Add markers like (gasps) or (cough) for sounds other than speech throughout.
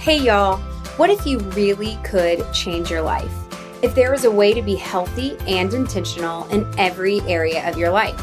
Hey, y'all. What if you really could change your life? If there was a way to be healthy and intentional in every area of your life?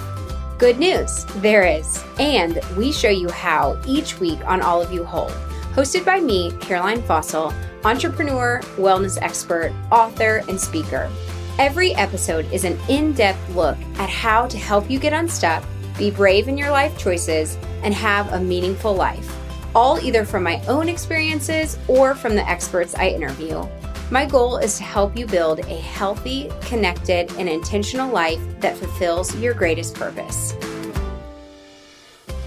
Good news, there is. And we show you how each week on All of You Whole. Hosted by me, Caroline Fausel, entrepreneur, wellness expert, author, and speaker. Every episode is an in depth look at how to help you get unstuck, be brave in your life choices, and have a meaningful life all either from my own experiences or from the experts I interview. My goal is to help you build a healthy, connected, and intentional life that fulfills your greatest purpose.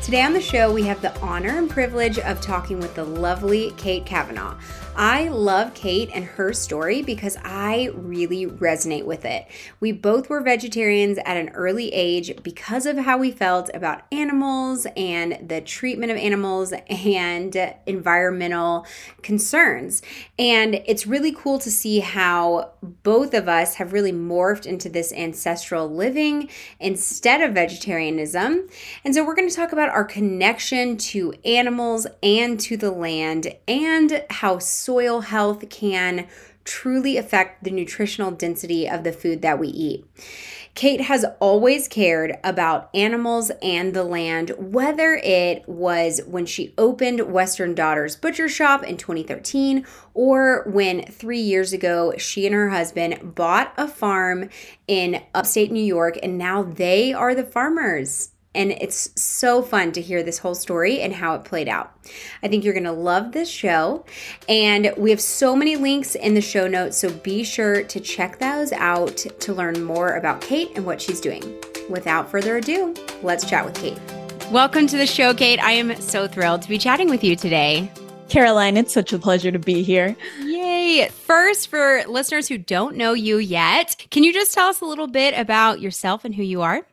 Today on the show, we have the honor and privilege of talking with the lovely Kate Kavanaugh. I love Kate and her story because I really resonate with it. We both were vegetarians at an early age because of how we felt about animals and the treatment of animals and environmental concerns. And it's really cool to see how both of us have really morphed into this ancestral living instead of vegetarianism. And so we're going to talk about our connection to animals and to the land and how soil health can truly affect the nutritional density of the food that we eat. Kate has always cared about animals and the land, whether it was when she opened Western Daughters Butcher Shoppe in 2013 or when three years ago she and her husband bought a farm in upstate New York and now they are the farmers. And it's so fun to hear this whole story and how it played out. I think you're going to love this show. And we have so many links in the show notes, so be sure to check those out to learn more about Kate and what she's doing. Without further ado, let's chat with Kate. Welcome to the show, Kate. I am so thrilled to be chatting with you today. Caroline, it's such a pleasure to be here. Yay. First, for listeners who don't know you yet, can you just tell us a little bit about yourself and who you are?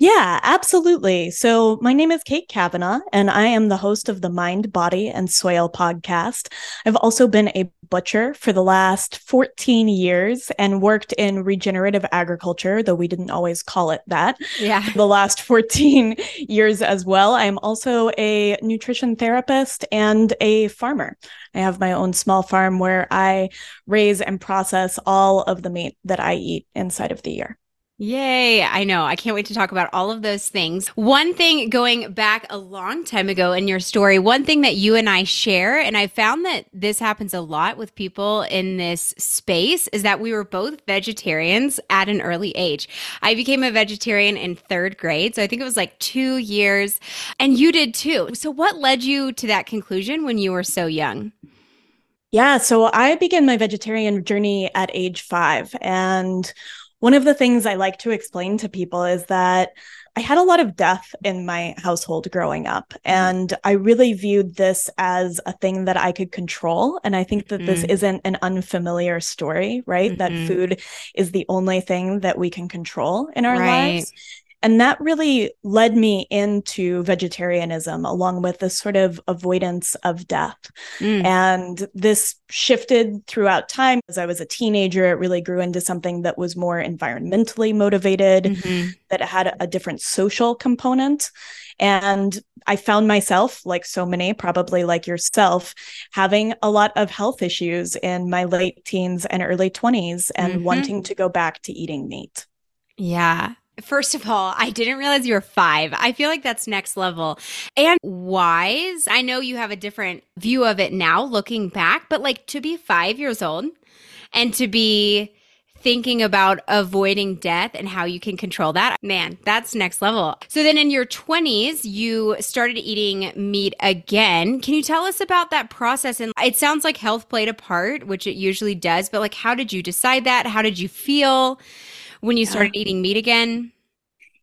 Yeah, absolutely. So, my name is Kate Kavanaugh, and I am the host of the Mind, Body, and Soil podcast. I've also been a butcher for the last 14 years and worked in regenerative agriculture, though we didn't always call it that. Yeah. the last 14 years as well. I'm also a nutrition therapist and a farmer. I have my own small farm where I raise and process all of the meat that I eat inside of the year. Yay. I know. I can't wait to talk about all of those things. One thing going back a long time ago in your story, one thing that you and I share, and I found that this happens a lot with people in this space, is that we were both vegetarians at an early age. I became a vegetarian in third grade. So I think it was like two years, and you did too. So what led you to that conclusion when you were so young? Yeah, so I began my vegetarian journey at age five. And one of the things I like to explain to people is that I had a lot of death in my household growing up, mm-hmm. and I really viewed this as a thing that I could control. And I think that mm-hmm. this isn't an unfamiliar story, right? Mm-hmm. That food is the only thing that we can control in our right. lives. And that really led me into vegetarianism, along with this sort of avoidance of death. Mm. And this shifted throughout time. As I was a teenager, it really grew into something that was more environmentally motivated, mm-hmm. that had a different social component. And I found myself, like so many, probably like yourself, having a lot of health issues in my late teens and early 20s and mm-hmm. wanting to go back to eating meat. Yeah. First of all, I didn't realize you were five. I feel like that's next level. And wise, I know you have a different view of it now looking back, but like to be five years old and to be thinking about avoiding death and how you can control that, man, that's next level. So then in your 20s, you started eating meat again. Can you tell us about that process? And it sounds like health played a part, which it usually does, but like, how did you decide that? How did you feel? When you started eating meat again?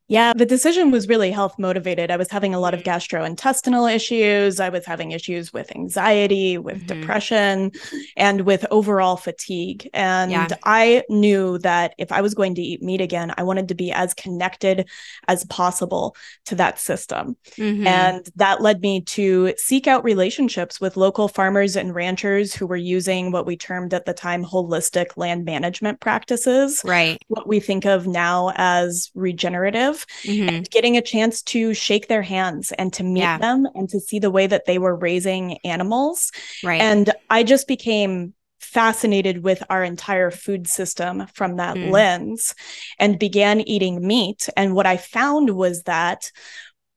Yeah, the decision was really health motivated. I was having a lot of gastrointestinal issues. I was having issues with anxiety, with mm-hmm. depression, and with overall fatigue. And yeah. I knew that if I was going to eat meat again, I wanted to be as connected as possible to that system. Mm-hmm. And that led me to seek out relationships with local farmers and ranchers who were using what we termed at the time holistic land management practices. Right. What we think of now as regenerative of mm-hmm. and getting a chance to shake their hands and to meet yeah. them and to see the way that they were raising animals. Right. And I just became fascinated with our entire food system from that mm. lens and began eating meat. And what I found was that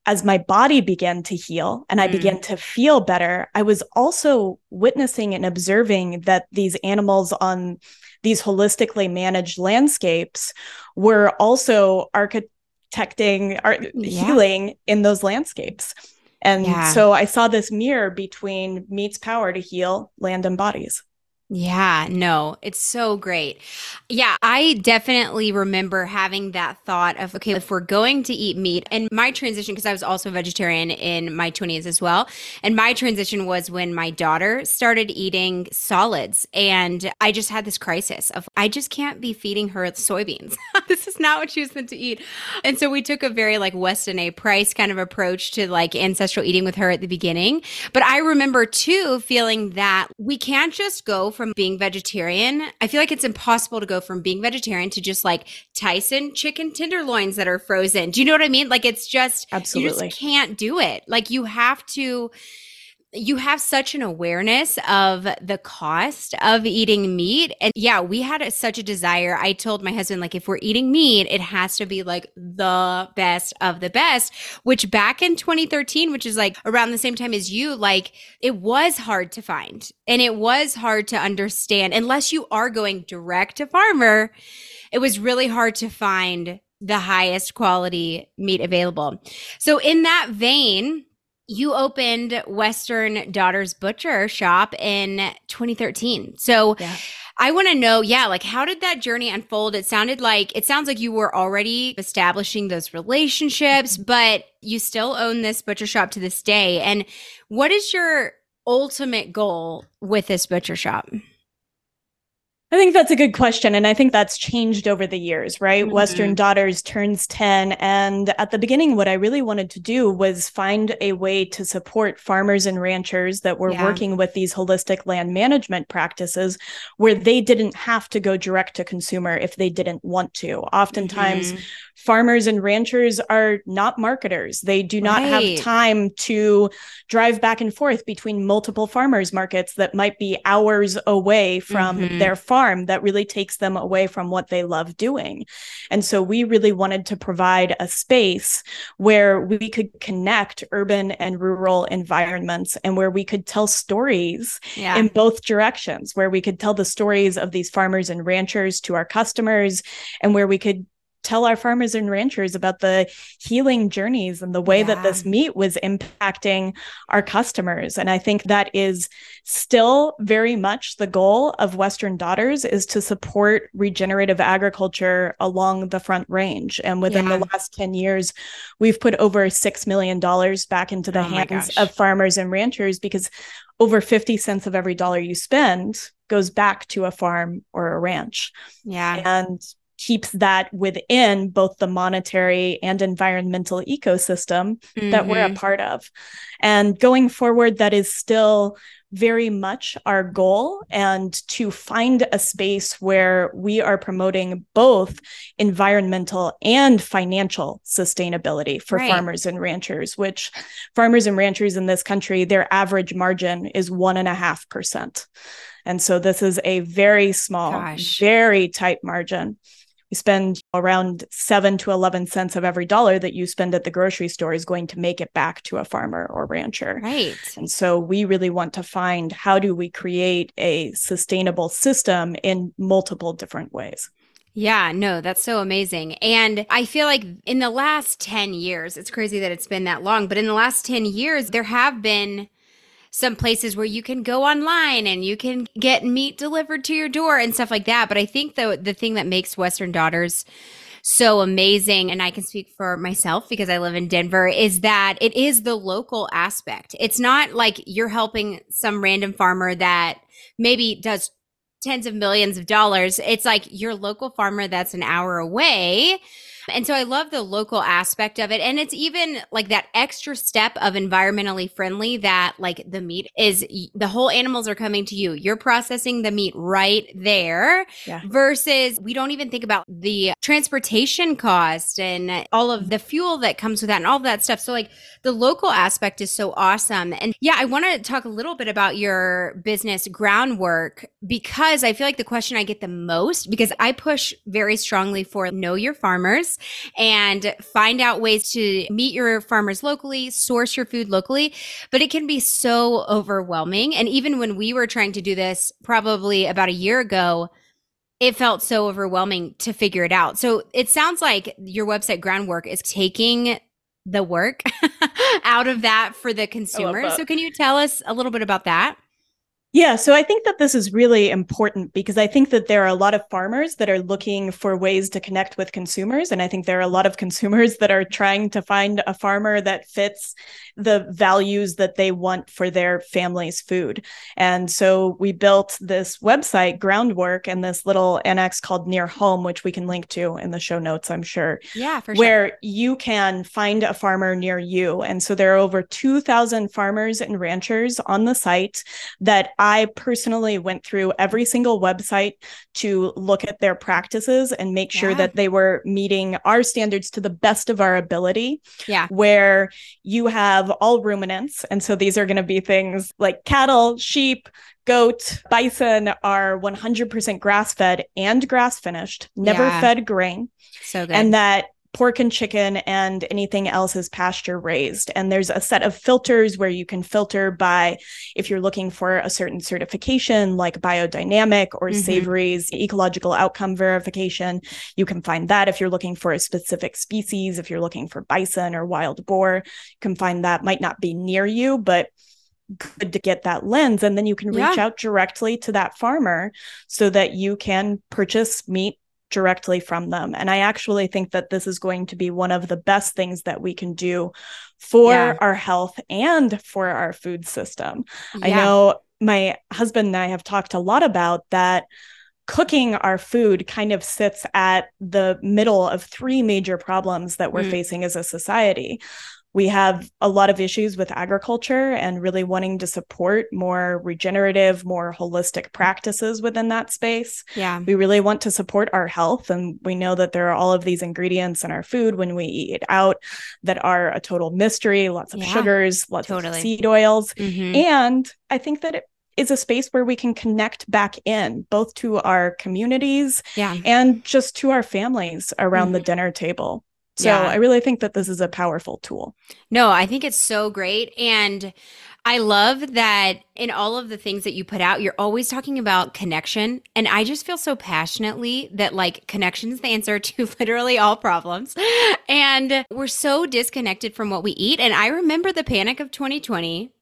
as my body began to heal and I mm. began to feel better, I was also witnessing and observing that these animals on these holistically managed landscapes were also architecting, art, yeah. healing in those landscapes. And yeah. so I saw this mirror between meat's power to heal land and bodies. Yeah, no, it's so great. Yeah, I definitely remember having that thought of, okay, if we're going to eat meat, and my transition, because I was also a vegetarian in my 20s as well. And my transition was when my daughter started eating solids. And I just had this crisis of, I just can't be feeding her soybeans. (laughs) this is not what she was meant to eat. And so we took a very like Weston A. Price kind of approach to like ancestral eating with her at the beginning. But I remember too feeling that we can't just go from being vegetarian. I feel like it's impossible to go from being vegetarian to just like Tyson chicken tenderloins that are frozen. Do you know what I mean? Like it's just absolutely you just can't do it. Like you have to you have such an awareness of the cost of eating meat. And yeah, we had a, such a desire. I told my husband, like, if we're eating meat, it has to be like the best of the best, which back in 2013, which is like around the same time as you, like, it was hard to find and it was hard to understand unless you are going direct to farmer. It was really hard to find the highest quality meat available. So, in that vein, you opened Western Daughters Butcher Shoppe in 2013. So yeah. I want to know, yeah, like how did that journey unfold? It sounded like it sounds like you were already establishing those relationships, mm-hmm. but you still own this butcher shop to this day. And what is your ultimate goal with this butcher shop? I think that's a good question. And I think that's changed over the years, right? Mm-hmm. Western Daughters turns 10. And at the beginning, what I really wanted to do was find a way to support farmers and ranchers that were yeah. working with these holistic land management practices where they didn't have to go direct to consumer if they didn't want to. Oftentimes, mm-hmm farmers and ranchers are not marketers. They do not right. have time to drive back and forth between multiple farmers markets that might be hours away from mm-hmm. their farm that really takes them away from what they love doing. And so we really wanted to provide a space where we could connect urban and rural environments and where we could tell stories yeah. in both directions, where we could tell the stories of these farmers and ranchers to our customers and where we could tell our farmers and ranchers about the healing journeys and the way yeah. that this meat was impacting our customers and i think that is still very much the goal of western daughters is to support regenerative agriculture along the front range and within yeah. the last 10 years we've put over 6 million dollars back into the oh hands of farmers and ranchers because over 50 cents of every dollar you spend goes back to a farm or a ranch. Yeah. And keeps that within both the monetary and environmental ecosystem mm-hmm. that we're a mm-hmm. part of. And going forward, that is still very much our goal and to find a space where we are promoting both environmental and financial sustainability for right. farmers and ranchers, which farmers and ranchers in this country, their average margin is one and a half percent. And so this is a very small, Gosh. very tight margin you spend around seven to 11 cents of every dollar that you spend at the grocery store is going to make it back to a farmer or rancher. Right. And so we really want to find how do we create a sustainable system in multiple different ways. Yeah, no, that's so amazing. And I feel like in the last 10 years, it's crazy that it's been that long, but in the last 10 years, there have been some places where you can go online and you can get meat delivered to your door and stuff like that. But I think the the thing that makes Western Daughters so amazing and I can speak for myself because I live in Denver is that it is the local aspect. It's not like you're helping some random farmer that maybe does tens of millions of dollars. It's like your local farmer that's an hour away And so I love the local aspect of it. And it's even like that extra step of environmentally friendly that like the meat is the whole animals are coming to you. You're processing the meat right there yeah. versus we don't even think about the transportation cost and all of the fuel that comes with that and all of that stuff. So like the local aspect is so awesome. And yeah, I want to talk a little bit about your business groundwork because I feel like the question I get the most because I push very strongly for know your farmers and find out ways to meet your farmers locally, source your food locally, but it can be so overwhelming. And even when we were trying to do this probably about a year ago, it felt so overwhelming to figure it out. So it sounds like your website groundwork is taking the work (laughs) out of that for the consumer. So can you tell us a little bit about that? Yeah, so I think that this is really important because I think that there are a lot of farmers that are looking for ways to connect with consumers. And I think there are a lot of (laughs) consumers that are trying to find a farmer that fits the values that they want for their family's food. And so we built this website, Groundwork, and this little annex called Near Home, which we can link to in the show notes, I'm sure. Yeah, for sure. Where you can find a farmer near you. And so there are over 2,000 farmers and ranchers on the site that I personally went through every single website to look at their practices and make sure yeah. that they were meeting our standards to the best of our ability. Yeah. Where you have all ruminants. And so these are going to be things like cattle, sheep, goat, bison are 100% grass fed and grass finished, never yeah. fed grain. So good. And that pork and chicken and anything else is pasture raised. And there's a set of filters where you can filter by if you're looking for a certain certification like biodynamic or mm-hmm. Savory's ecological outcome verification. You can find that if you're looking for a specific species, if you're looking for bison or wild boar, you can find that might not be near you, but good to get that lens and then you can reach yeah. out directly to that farmer so that you can purchase meat directly from them. And I actually think that this is going to be one of the best things that we can do for yeah. our health and for our food system. Yeah. I know my husband and I have talked a lot about that cooking our food kind of sits at the middle of three major problems that we're mm. facing as a society we have a lot of issues with agriculture and really wanting to support more regenerative, more holistic practices within that space. Yeah. We really want to support our health. And we know that there are all of these ingredients in our food when we eat it out that are a total mystery, lots of yeah, sugars, lots totally. of seed oils. Mm-hmm. And I think that it is a space where we can connect back in both to our communities yeah. and just to our families around mm-hmm. the dinner table. So yeah. I really think that this is a powerful tool. No, I think it's so great. And I love that in all of the things that you put out, you're always talking about connection. And I just feel so passionately that like connection is the answer (laughs) to literally all problems. And we're so disconnected from what we eat. And I remember the panic of 2020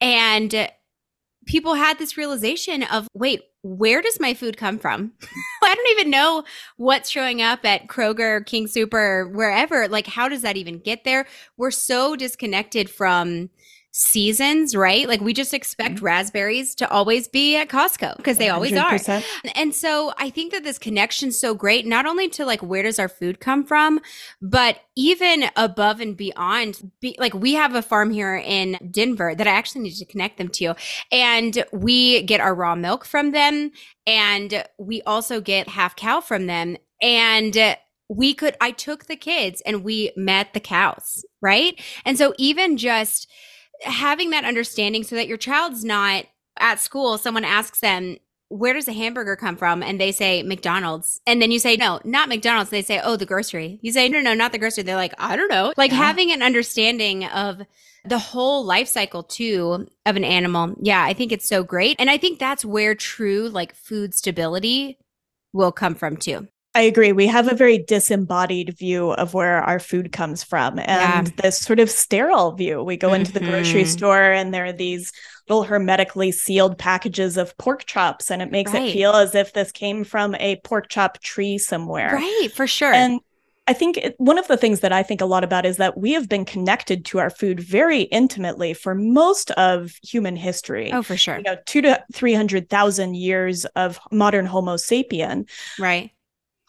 and people had this realization of wait, where does my food come from? (laughs) I don't even know what's showing up at Kroger, King Super, wherever. Like, how does that even get there? We're so disconnected from seasons, right? Like we just expect mm-hmm. raspberries to always be at Costco because they 100%. always are. And so I think that this connection's so great, not only to like where does our food come from, but even above and beyond. Be, like we have a farm here in Denver that I actually need to connect them to. And we get our raw milk from them. And we also get half cow from them. And we could, I took the kids and we met the cows, right? And so even just, having that understanding so that your child's not at school, someone asks them, where does a hamburger come from? And they say McDonald's. And then you say, no, not McDonald's. They say, oh, the grocery. You say, no, no, not the grocery. They're like, I don't know. Like yeah. having an understanding of the whole life cycle too of an animal. Yeah, I think it's so great. And I think that's where true like food stability will come from too. I agree. We have a very disembodied view of where our food comes from and yeah. this sort of sterile view. We go mm-hmm. into the grocery mm-hmm. store and there are these little hermetically sealed packages of pork chops and it makes right. it feel as if this came from a pork chop tree somewhere. Right, for sure. And I think it, one of the things that I think a lot about is that we have been connected to our food very intimately for most of human history. Oh, for sure. You know, two to 300,000 years of modern Homo sapien. Right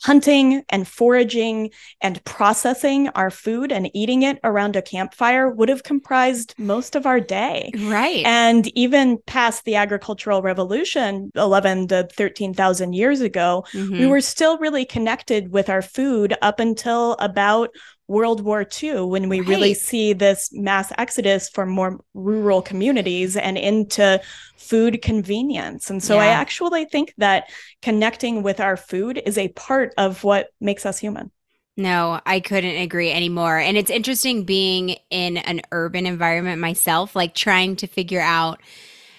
hunting and foraging and processing our food and eating it around a campfire would have comprised most of our day. Right. And even past the agricultural revolution, 11 to 13,000 years ago, mm-hmm. we were still really connected with our food up until about World War II when we right. really see this mass exodus from more rural communities and into food convenience. And so yeah. I actually think that connecting with our food is a part of what makes us human. No, I couldn't agree anymore. And it's interesting being in an urban environment myself, like trying to figure out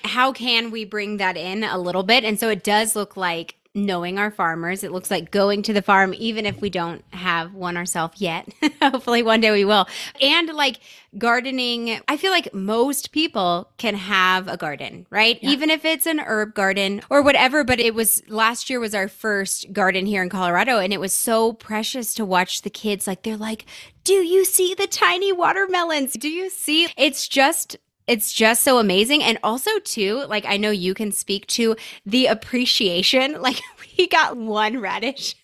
how can we bring that in a little bit. And so it does look like knowing our farmers. It looks like going to the farm, even if we don't have one ourselves yet. (laughs) Hopefully, one day we will. And like gardening, I feel like most people can have a garden, right? Yeah. Even if it's an herb garden or whatever. But it was last year was our first garden here in Colorado. And it was so precious to watch the kids. Like, they're like, do you see the tiny watermelons? Do you see? It's just it's just so amazing. And also, too, like I know you can speak to the appreciation. (laughs) Like, we got one radish.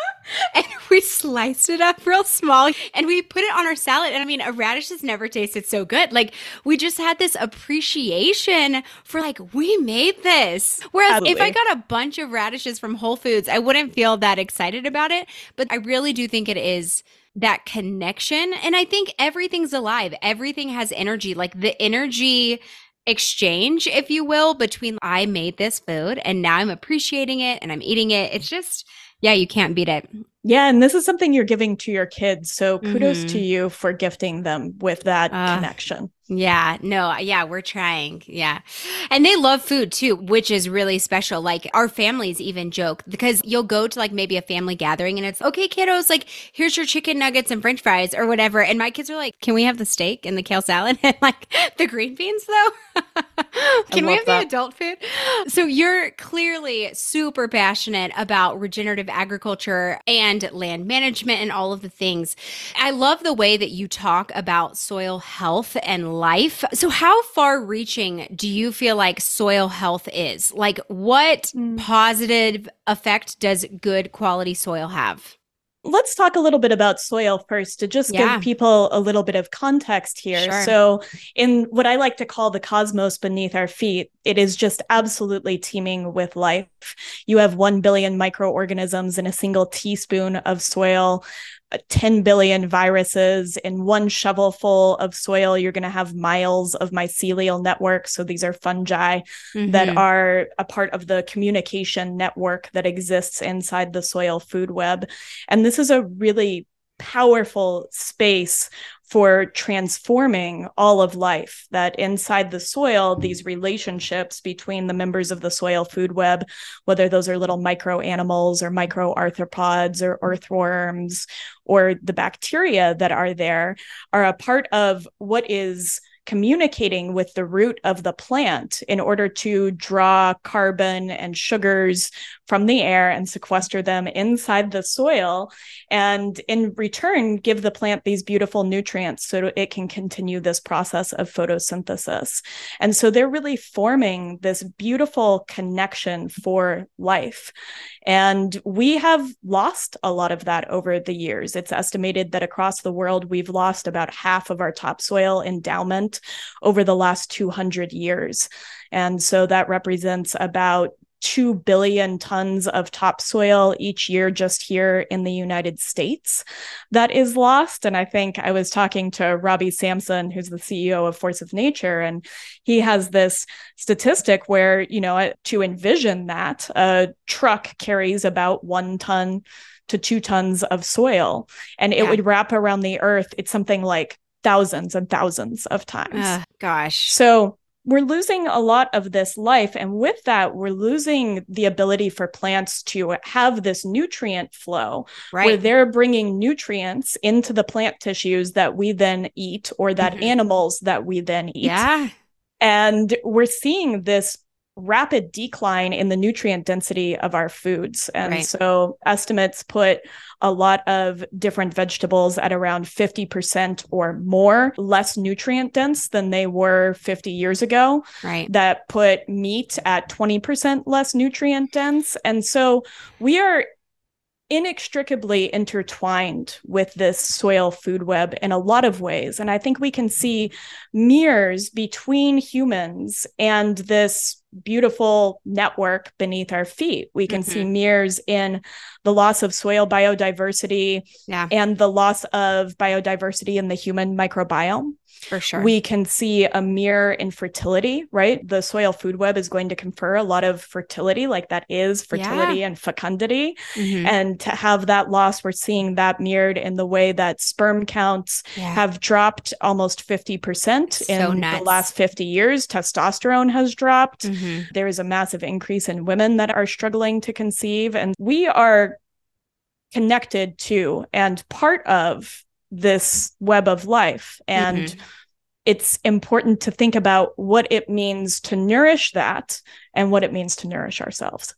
(laughs) and we sliced it up real small and we put it on our salad. And I mean, a radish has never tasted so good. Like, we just had this appreciation for, like, we made this. Whereas Absolutely. if I got a bunch of radishes from Whole Foods, I wouldn't feel that excited about it. But I really do think it is that connection. And I think everything's alive, everything has energy. Like the energy exchange, if you will, between I made this food and now I'm appreciating it and I'm eating it. It's just, yeah, you can't beat it. Yeah, and this is something you're giving to your kids. So kudos mm-hmm. to you for gifting them with that uh, connection. Yeah, no, uh, yeah, we're trying. Yeah. And they love food too, which is really special. Like our families even joke because you'll go to like maybe a family gathering and it's okay, kiddos, like here's your chicken nuggets and french fries or whatever. And my kids are like, can we have the steak and the kale salad (laughs) and like the green beans though? (laughs) (laughs) can we have that. the adult food? So you're clearly super passionate about regenerative agriculture and land management and all of the things. I love the way that you talk about soil health and life. So, how far reaching do you feel like soil health is? Like, what mm. positive effect does good quality soil have? Let's talk a little bit about soil first to just yeah. give people a little bit of context here. Sure. So, in what I like to call the cosmos beneath our feet, it is just absolutely teeming with life. You have 1 billion microorganisms in a single teaspoon of soil. 10 billion viruses in one shovelful of soil you're going to have miles of mycelial network so these are fungi mm-hmm. that are a part of the communication network that exists inside the soil food web and this is a really powerful space for transforming all of life that inside the soil mm-hmm. these relationships between the members of the soil food web whether those are little micro animals or micro arthropods or earthworms or the bacteria that are there are a part of what is communicating with the root of the plant in order to draw carbon and sugars from the air and sequester them inside the soil. And in return, give the plant these beautiful nutrients so it can continue this process of photosynthesis. And so they're really forming this beautiful connection for life. And we have lost a lot of that over the years. It's estimated that across the world, we've lost about half of our topsoil endowment over the last 200 years. And so that represents about 2 billion tons of topsoil each year just here in the United States that is lost. And I think I was talking to Robby Sansom, who's the CEO of Force of Nature, and he has this statistic where, you know, uh, to envision that a truck carries about one ton to two tons of soil and it yeah. would wrap around the earth. It's something like thousands and thousands of times. Uh, gosh. So we're losing a lot of this life. And with that, we're losing the ability for plants to have this nutrient flow right. where they're bringing nutrients into the plant tissues that we then eat or that mm-hmm. animals that we then eat. Yeah. And we're seeing this rapid decline in the nutrient density of our foods. And right. so estimates put a lot of different vegetables at around 50% or more less nutrient dense than they were 50 years ago. Right. That put meat at 20% less nutrient dense. And so we are inextricably intertwined with this soil food web in a lot of ways. And I think we can see mirrors between humans and this beautiful network beneath our feet. We can mm-hmm. see mirrors in the loss of soil biodiversity yeah. and the loss of biodiversity in the human microbiome. For sure. We can see a mirror in fertility, right? The soil food web is going to confer a lot of fertility, like that is fertility yeah. and fecundity. Mm-hmm. And to have that loss, we're seeing that mirrored in the way that sperm counts yeah. have dropped almost 50% so in nuts. the last 50 years. Testosterone has dropped. Mm-hmm. There is a massive increase in women that are struggling to conceive. And we are connected to and part of this web of life. And mm-hmm. it's important to think about what it means to nourish that and what it means to nourish ourselves.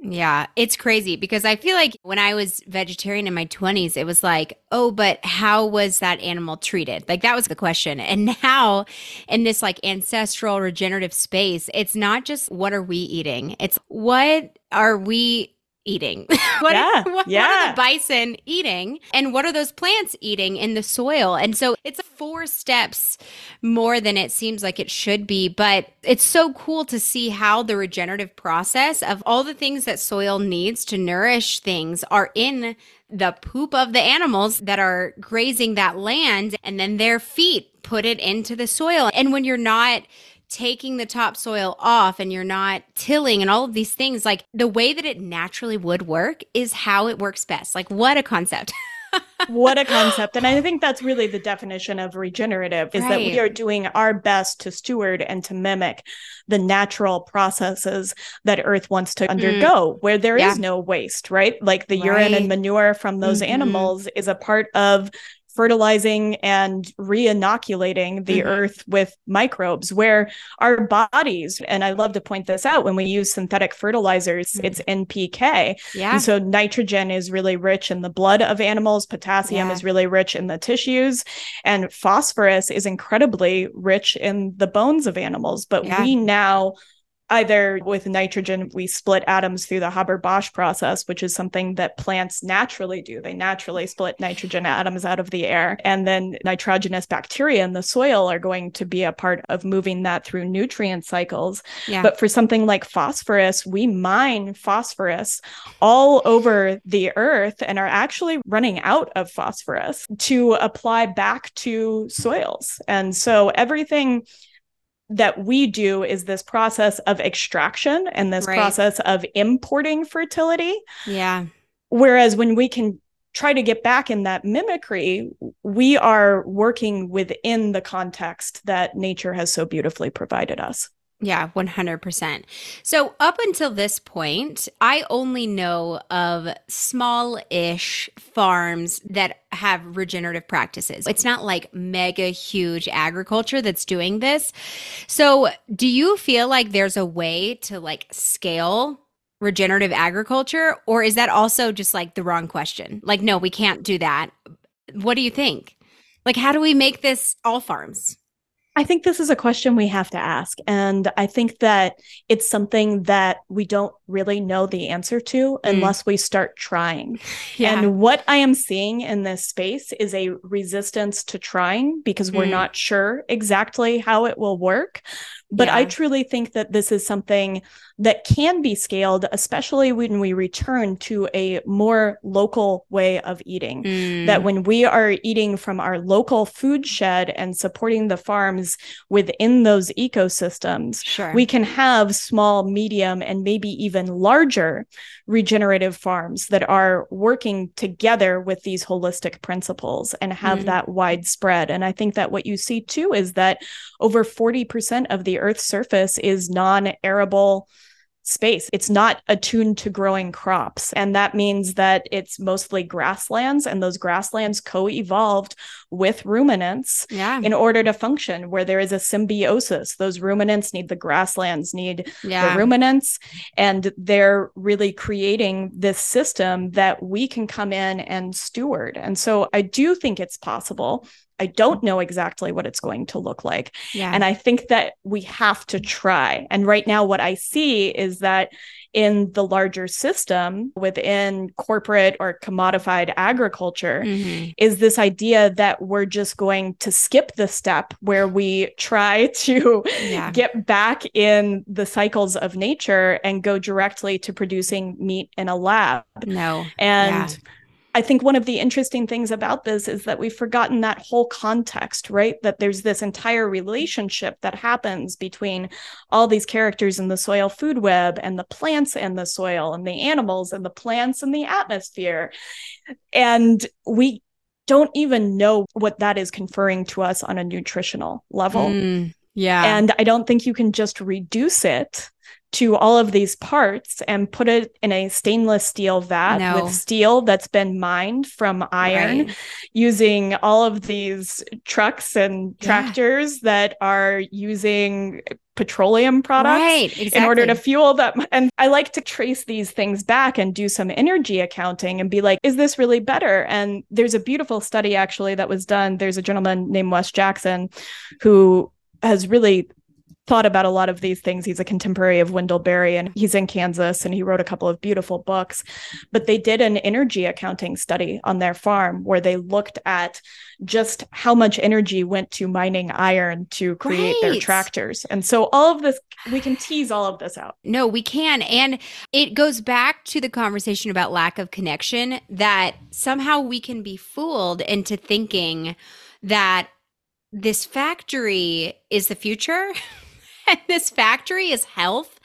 Yeah, it's crazy because I feel like when I was vegetarian in my 20s, it was like, oh, but how was that animal treated? Like that was the question. (laughs) And now in this like ancestral regenerative space, it's not just what are we eating? It's what are we eating? (laughs) what, yeah, (laughs) what, yeah. what are the bison eating? And what are those plants eating in the soil? And so it's four steps more than it seems like it should be. But it's so cool to see how the regenerative process of all the things that soil needs to nourish things are in the poop of the animals that are grazing that land and then their feet put it into the soil. And when you're not taking the topsoil off and you're not tilling and all of these things, like the way that it naturally would work is how it works best. Like, what a concept. (laughs) what a concept. And I think that's really the definition of regenerative is right. that we are doing our best to steward and to mimic the natural processes that earth wants to undergo mm. where there yeah. is no waste, right? Like the right. urine and manure from those mm-hmm. animals is a part of fertilizing and re-inoculating the mm-hmm. earth with microbes where our bodies and i love to point this out when we use synthetic fertilizers mm-hmm. it's npk yeah and so nitrogen is really rich in the blood of animals potassium yeah. is really rich in the tissues and phosphorus is incredibly rich in the bones of animals but yeah. we now either with nitrogen, we split atoms through the Haber Bosch process, which is something that plants naturally do. They naturally split nitrogen atoms out of the air. And then nitrogenous bacteria in the soil are going to be a part of moving that through nutrient cycles. Yeah. But for something like phosphorus, we mine phosphorus all over the earth and are actually running out of phosphorus to apply back to soils. And so everything that we do is this process of extraction and this right. process of importing fertility. Yeah. Whereas when we can try to get back in that mimicry, we are working within the context that nature has so beautifully provided us. Yeah, 100%. So, up until this point, I only know of small ish farms that have regenerative practices. It's not like mega huge agriculture that's doing this. So, do you feel like there's a way to like scale regenerative agriculture, or is that also just like the wrong question? Like, no, we can't do that. What do you think? Like, how do we make this all farms? I think this is a question we have to ask. And I think that it's something that we don't really know the answer to mm. unless we start trying. (laughs) Yeah. And what I am seeing in this space is a resistance to trying because we're mm. not sure exactly how it will work. But yeah. I truly think that this is something that can be scaled, especially when we return to a more local way of eating. Mm. That when we are eating from our local food shed and supporting the farms within those ecosystems, sure. we can have small, medium, and maybe even larger regenerative farms that are working together with these holistic principles and have mm. that widespread. And I think that what you see too is that over 40% of the Earth's surface is non arable space. It's not attuned to growing crops. And that means that it's mostly grasslands, and those grasslands co evolved with ruminants yeah. in order to function, where there is a symbiosis. Those ruminants need the grasslands, need yeah. the ruminants, and they're really creating this system that we can come in and steward. And so I do think it's possible I don't know exactly what it's going to look like. Yeah. And I think that we have to try. And right now, what I see is that in the larger system within corporate or commodified agriculture mm-hmm. is this idea that we're just going to skip the step where we try (laughs) to yeah. get back in the cycles of nature and go directly to producing meat in a lab. No. And yeah. I think one of the interesting things about this is that we've forgotten that whole context, right? That there's this entire relationship that happens between all these characters in the soil food web and the plants and the soil and the animals and the plants and the atmosphere. And we don't even know what that is conferring to us on a nutritional level. Mm, yeah. And I don't think you can just reduce it to all of these parts and put it in a stainless steel vat no. with steel that's been mined from iron right. using all of these trucks and tractors yeah. that are using petroleum products right, exactly. in order to fuel them. And I like to trace these things back and do some energy accounting and be like, is this really better? And there's a beautiful study actually that was done. There's a gentleman named Wes Jackson who has really thought about a lot of these things. He's a contemporary of Wendell Berry and he's in Kansas and he wrote a couple of beautiful books. But they did an energy accounting study on their farm where they looked at just how much energy went to mining iron to create right. their tractors. And so all of this, we can tease all of this out. No, we can. And it goes back to the conversation about lack of connection that somehow we can be fooled into thinking that this factory is the future. (laughs) and (laughs) this factory is health.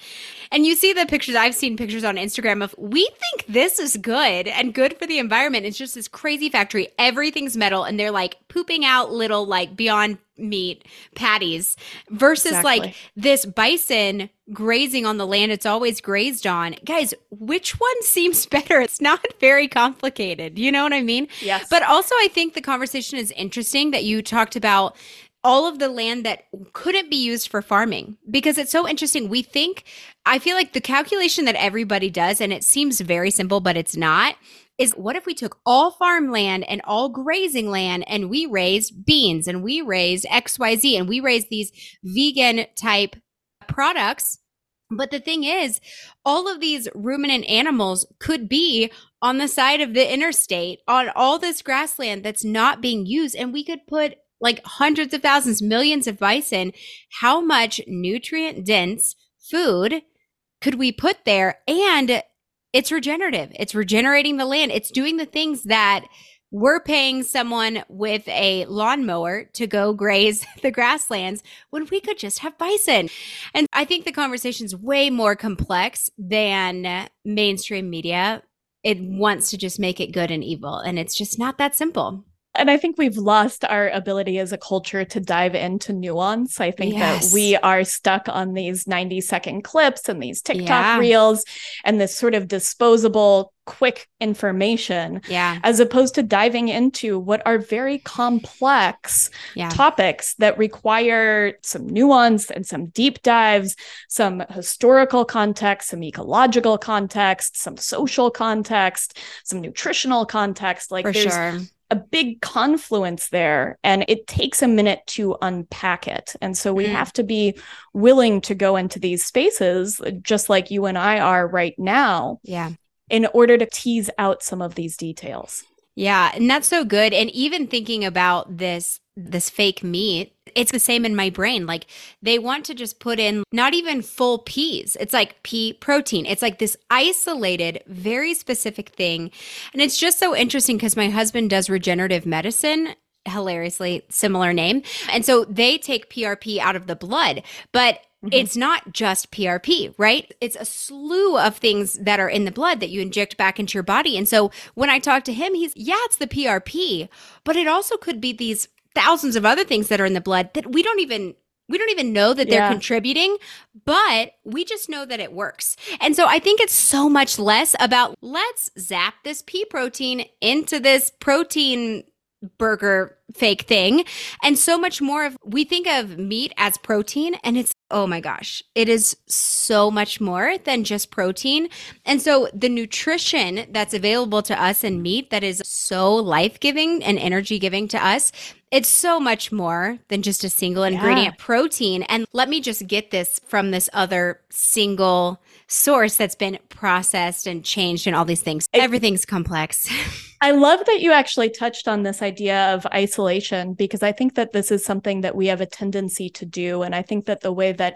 And you see the pictures, I've seen pictures on Instagram of we think this is good and good for the environment. It's just this crazy factory. Everything's metal and they're like pooping out little like beyond meat patties versus exactly. like this bison grazing on the land it's always grazed on. Guys, which one (laughs) seems better? It's not very complicated. You know what I mean? Yes. But also I think the conversation is interesting that you talked about all of the land that couldn't be used for farming because it's so interesting. We think, I feel like the calculation that everybody does, and it seems very simple, but it's not, is what if we took all farmland and all grazing land and we raised beans and we raised XYZ and we raised these vegan type products? But the thing is, all of these ruminant animals could be on the side of the interstate on all this grassland that's not being used. And we could put like hundreds of thousands, millions of bison, how much nutrient dense food could we put there? And it's regenerative. It's regenerating the land. It's doing the things that we're paying someone with a lawnmower to go graze (laughs) the grasslands when we could just have bison. And I think the conversation's way more complex than mainstream media. It wants to just make it good and evil. And it's just not that simple. And I think we've lost our ability as a culture to dive into nuance. I think yes. that we are stuck on these 90 second clips and these TikTok yeah. reels and this sort of disposable, quick information. Yeah. As opposed to diving into what are very complex yeah. topics that require some nuance and some deep dives, some historical context, some ecological context, some social context, some nutritional context. Like For there's sure a big confluence there and it takes a minute to unpack it. And so we mm. have to be willing to go into these spaces just like you and I are right now. Yeah. In order to tease out some of these details. Yeah, and that's so good. And even thinking about this this fake meat, it's the same in my brain. Like they want to just put in not even full peas. It's like pea protein. It's like this isolated, very specific thing. And it's just so interesting because my husband does regenerative medicine hilariously similar name. And so they take PRP out of the blood, but mm-hmm. it's not just PRP, right? It's a slew of things that are in the blood that you inject back into your body. And so when I talk to him, he's, yeah, it's the PRP, but it also could be these thousands of other things that are in the blood that we don't even we don't even know that they're yeah. contributing, but we just know that it works. And so I think it's so much less about let's zap this pea protein into this protein burger fake thing. And so much more of we think of meat as protein and it's oh my gosh it is so much more than just protein. And so the nutrition that's available to us in meat that is so life-giving and energy giving to us it's so much more than just a single ingredient yeah. protein. And let me just get this from this other single source that's been processed and changed and all these things. It, everything's complex (laughs) I love that you actually touched on this idea of isolation because I think that this is something that we have a tendency to do. And I think that the way that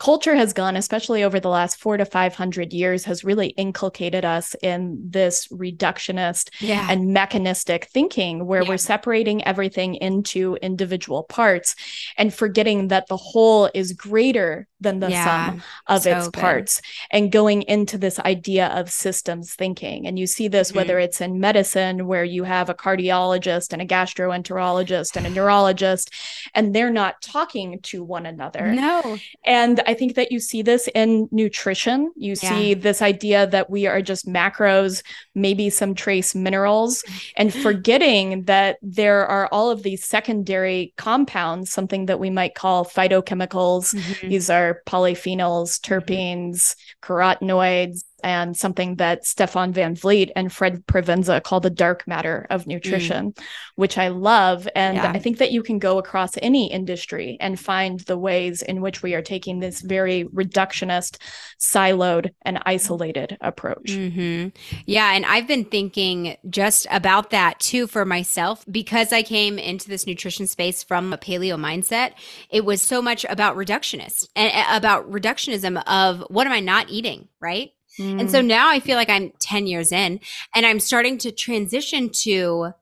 culture has gone, especially over the last four to 500 years, has really inculcated us in this reductionist yeah. and mechanistic thinking where yeah. we're separating everything into individual parts and forgetting that the whole is greater than the yeah. sum of so its good. parts and going into this idea of systems thinking. And you see this mm-hmm. whether it's in medicine, where you have a cardiologist and a gastroenterologist and a neurologist, and they're not talking to one another. No. And I think that you see this in nutrition. You yeah. see this idea that we are just macros, maybe some trace minerals, and (gasps) forgetting that there are all of these secondary compounds, something that we might call phytochemicals. Mm-hmm. These are polyphenols, terpenes, carotenoids, and something that Stefan Van Vliet and Fred Provenza call the dark matter of nutrition, mm. which I love. And yeah. I think that you can go across any industry and find the ways in which we are taking this very reductionist, siloed, and isolated approach. Mm-hmm. Yeah. And I've been thinking just about that too for myself because I came into this nutrition space from a paleo mindset. It was so much about reductionist and about reductionism of what am I not eating, right? Mm. And so mm. now I feel like I'm 10 years in and I'm starting to transition to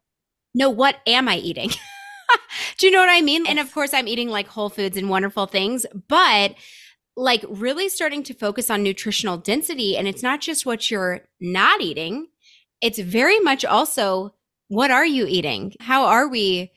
no, what am I eating? (laughs) Do you know what I mean? And of course, I'm eating like whole foods and wonderful things, but like really starting to focus on nutritional density. And it's not just what you're not eating, it's very much also what are you eating? How are we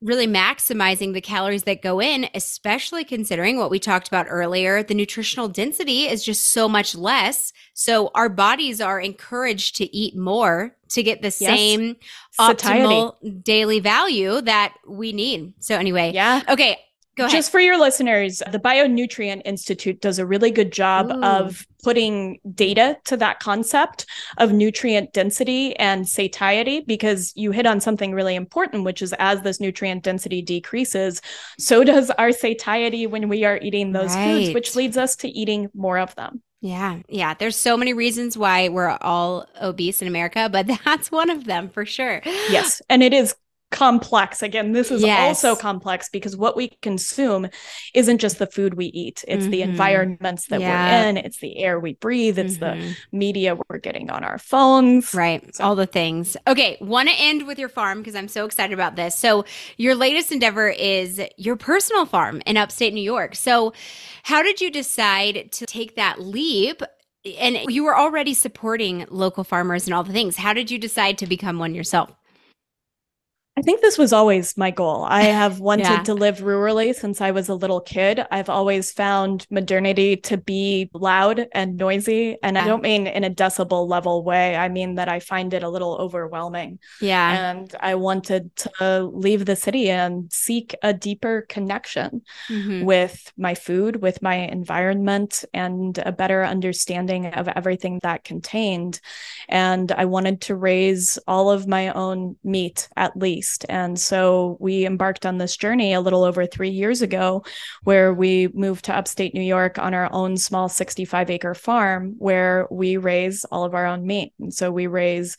really maximizing the calories that go in, especially considering what we talked about earlier. The nutritional density is just so much less. So our bodies are encouraged to eat more to get the yes. same Satiety. optimal daily value that we need. So anyway, yeah. Okay. Go ahead. Just for your listeners, the Bionutrient Institute does a really good job Ooh. of putting data to that concept of nutrient density and satiety because you hit on something really important, which is as this nutrient density decreases, so does our satiety when we are eating those right. foods, which leads us to eating more of them. Yeah. Yeah. There's so many reasons why we're all obese in America, but (laughs) that's one of them for sure. Yes. And it is complex. Again, this is yes. also complex because what we consume isn't just the food we eat, it's mm-hmm. the environments that yeah. we're in, it's the air we breathe, it's mm-hmm. the media we're getting on our phones. Right. So. All the things. Okay. Want to end with your farm because I'm so excited about this. So, your latest endeavor is your personal farm in upstate New York. So, how did you decide to take that leap? And you were already supporting local farmers and all the things. How did you decide to become one yourself? I think this was always my goal. I (laughs) have wanted yeah. to live rurally since I was a little kid. I've always found modernity to be loud and noisy. And yeah. I don't mean in a decibel level way. I mean that I find it a little overwhelming. Yeah. And I wanted to leave the city and seek a deeper connection mm-hmm. with my food, with my environment, and a better understanding of everything that contained. And I wanted to raise all of my own meat at least And so we embarked on this journey a little over three years ago, where we moved to upstate New York on our own small 65 acre farm where we raise all of our own meat. And so we raise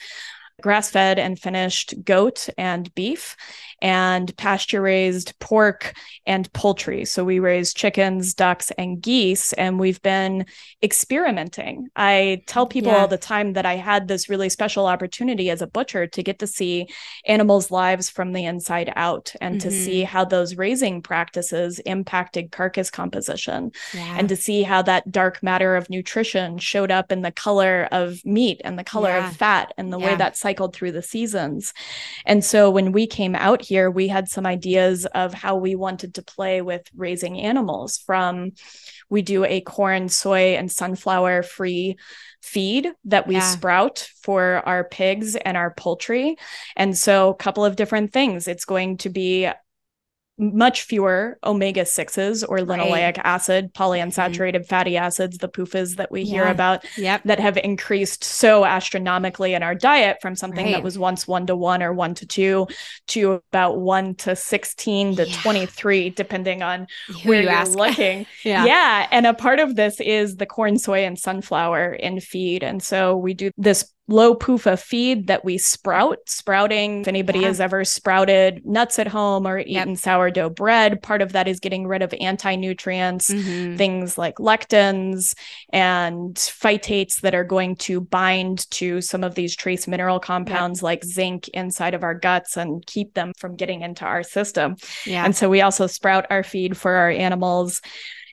grass fed and finished goat and beef and pasture raised pork and poultry. So we raise chickens, ducks, and geese, and we've been experimenting. I tell people yeah. all the time that I had this really special opportunity as a butcher to get to see animals' lives from the inside out and mm-hmm. to see mm-hmm. how those raising practices impacted carcass composition yeah. and to see how that dark matter of nutrition showed up in the color of meat and the color yeah. of fat and the way that cycled through the seasons. And so when we came out here, here, we had some ideas of how we wanted to play with raising animals from we do a corn, soy, and sunflower free feed that we yeah. sprout for our pigs and our poultry. And so, a couple of different things. It's going to be much fewer omega 6s or linoleic right. acid, polyunsaturated mm-hmm. fatty acids, the PUFAs that we yeah. hear about yep. that have increased so astronomically in our diet from something right. that was once one to one or one to two to about one to 16 to yeah. 23, depending on Who where you are (laughs) looking. yeah. Yeah. And a part of this is the corn, soy, and sunflower in feed. And so we do this low PUFA feed that we sprout. Sprouting, if anybody yeah. has ever sprouted nuts at home or eaten yep. sourdough bread, part of that is getting rid of anti nutrients, mm-hmm. things like lectins and phytates that are going to bind to some of these trace mineral compounds yep. like zinc inside of our guts and keep them from getting into our system. Yeah. And so we also sprout our feed for our animals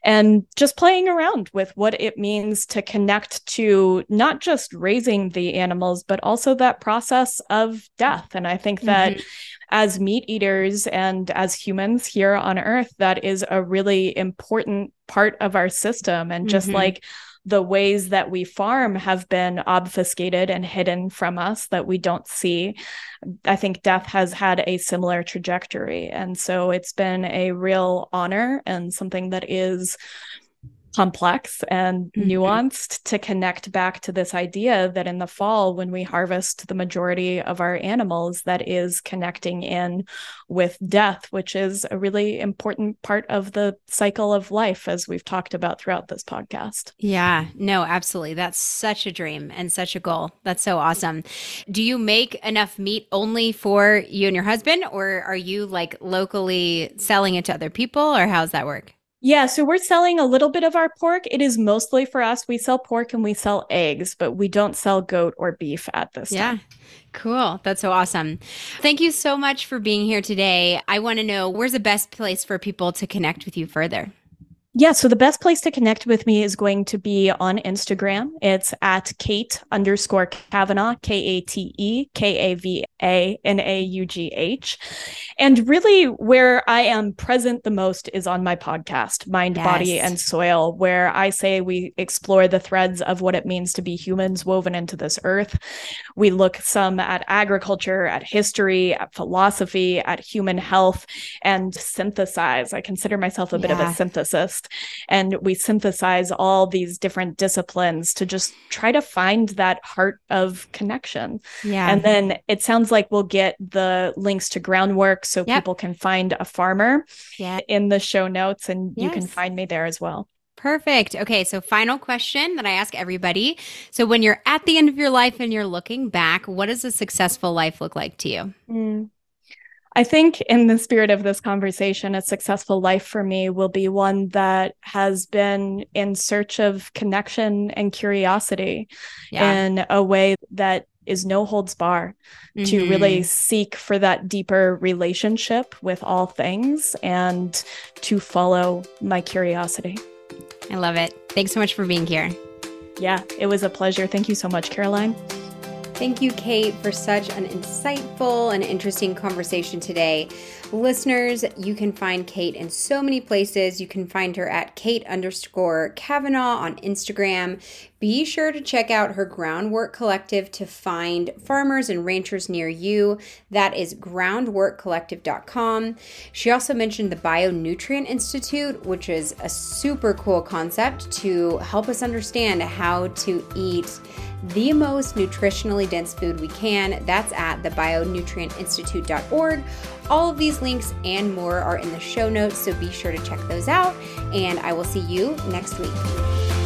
and just playing around with what it means to connect to not just raising the animals, but also that process of death. And I think that mm-hmm. as meat eaters and as humans here on earth, that is a really important part of our system. And just mm-hmm. like the ways that we farm have been obfuscated and hidden from us that we don't see. I think death has had a similar trajectory. And so it's been a real honor and something that is complex and mm-hmm. nuanced to connect back to this idea that in the fall when we harvest the majority of our animals that is connecting in with death which is a really important part of the cycle of life as we've talked about throughout this podcast. Yeah no absolutely. That's such a dream and such a goal. That's so awesome. Do you make enough meat only for you and your husband or are you like locally selling it to other people or how's that work yeah, so we're selling a little bit of our pork. It is mostly for us. We sell pork and we sell eggs, but we don't sell goat or beef at this time. yeah. time. Cool. That's so awesome. Thank you so much for being here today. I want to know where's the best place for people to connect with you further? Yeah, so the best place to connect with me is going to be on Instagram. It's at Kate underscore Kavanaugh, K A T E K A V A N A U G H. And really, where I am present the most is on my podcast, Mind, yes. Body, and Soil, where I say we explore the threads of what it means to be humans woven into this earth. We look some at agriculture, at history, at philosophy, at human health, and synthesize. I consider myself a bit of a synthesis and we synthesize all these different disciplines to just try to find that heart of connection. Yeah. And then it sounds like we'll get the links to groundwork so yep. people can find a farmer yeah. in the show notes and yes. you can find me there as well. Perfect. Okay, so final question that I ask everybody. So, when you're at the end of your life and you're looking back, what does a successful life look like to you? Mm. I think, in the spirit of this conversation, a successful life for me will be one that has been in search of connection and curiosity yeah. in a way that is no holds bar mm-hmm. to really seek for that deeper relationship with all things and to follow my curiosity. I love it. Thanks so much for being here. Yeah, it was a pleasure. Thank you so much, Caroline. Thank you, Kate, for such an insightful and interesting conversation today. Listeners, you can find Kate in so many places. You can find her at Kate underscore Kavanaugh on Instagram. Be sure to check out her Groundwork Collective to find farmers and ranchers near you. That is groundworkcollective.com. She also mentioned the Bionutrient Institute, which is a super cool concept to help us understand how to eat the most nutritionally dense food we can. That's at the bionutrientinstitute.org. All of these links and more are in the show notes, so be sure to check those out. And I will see you next week.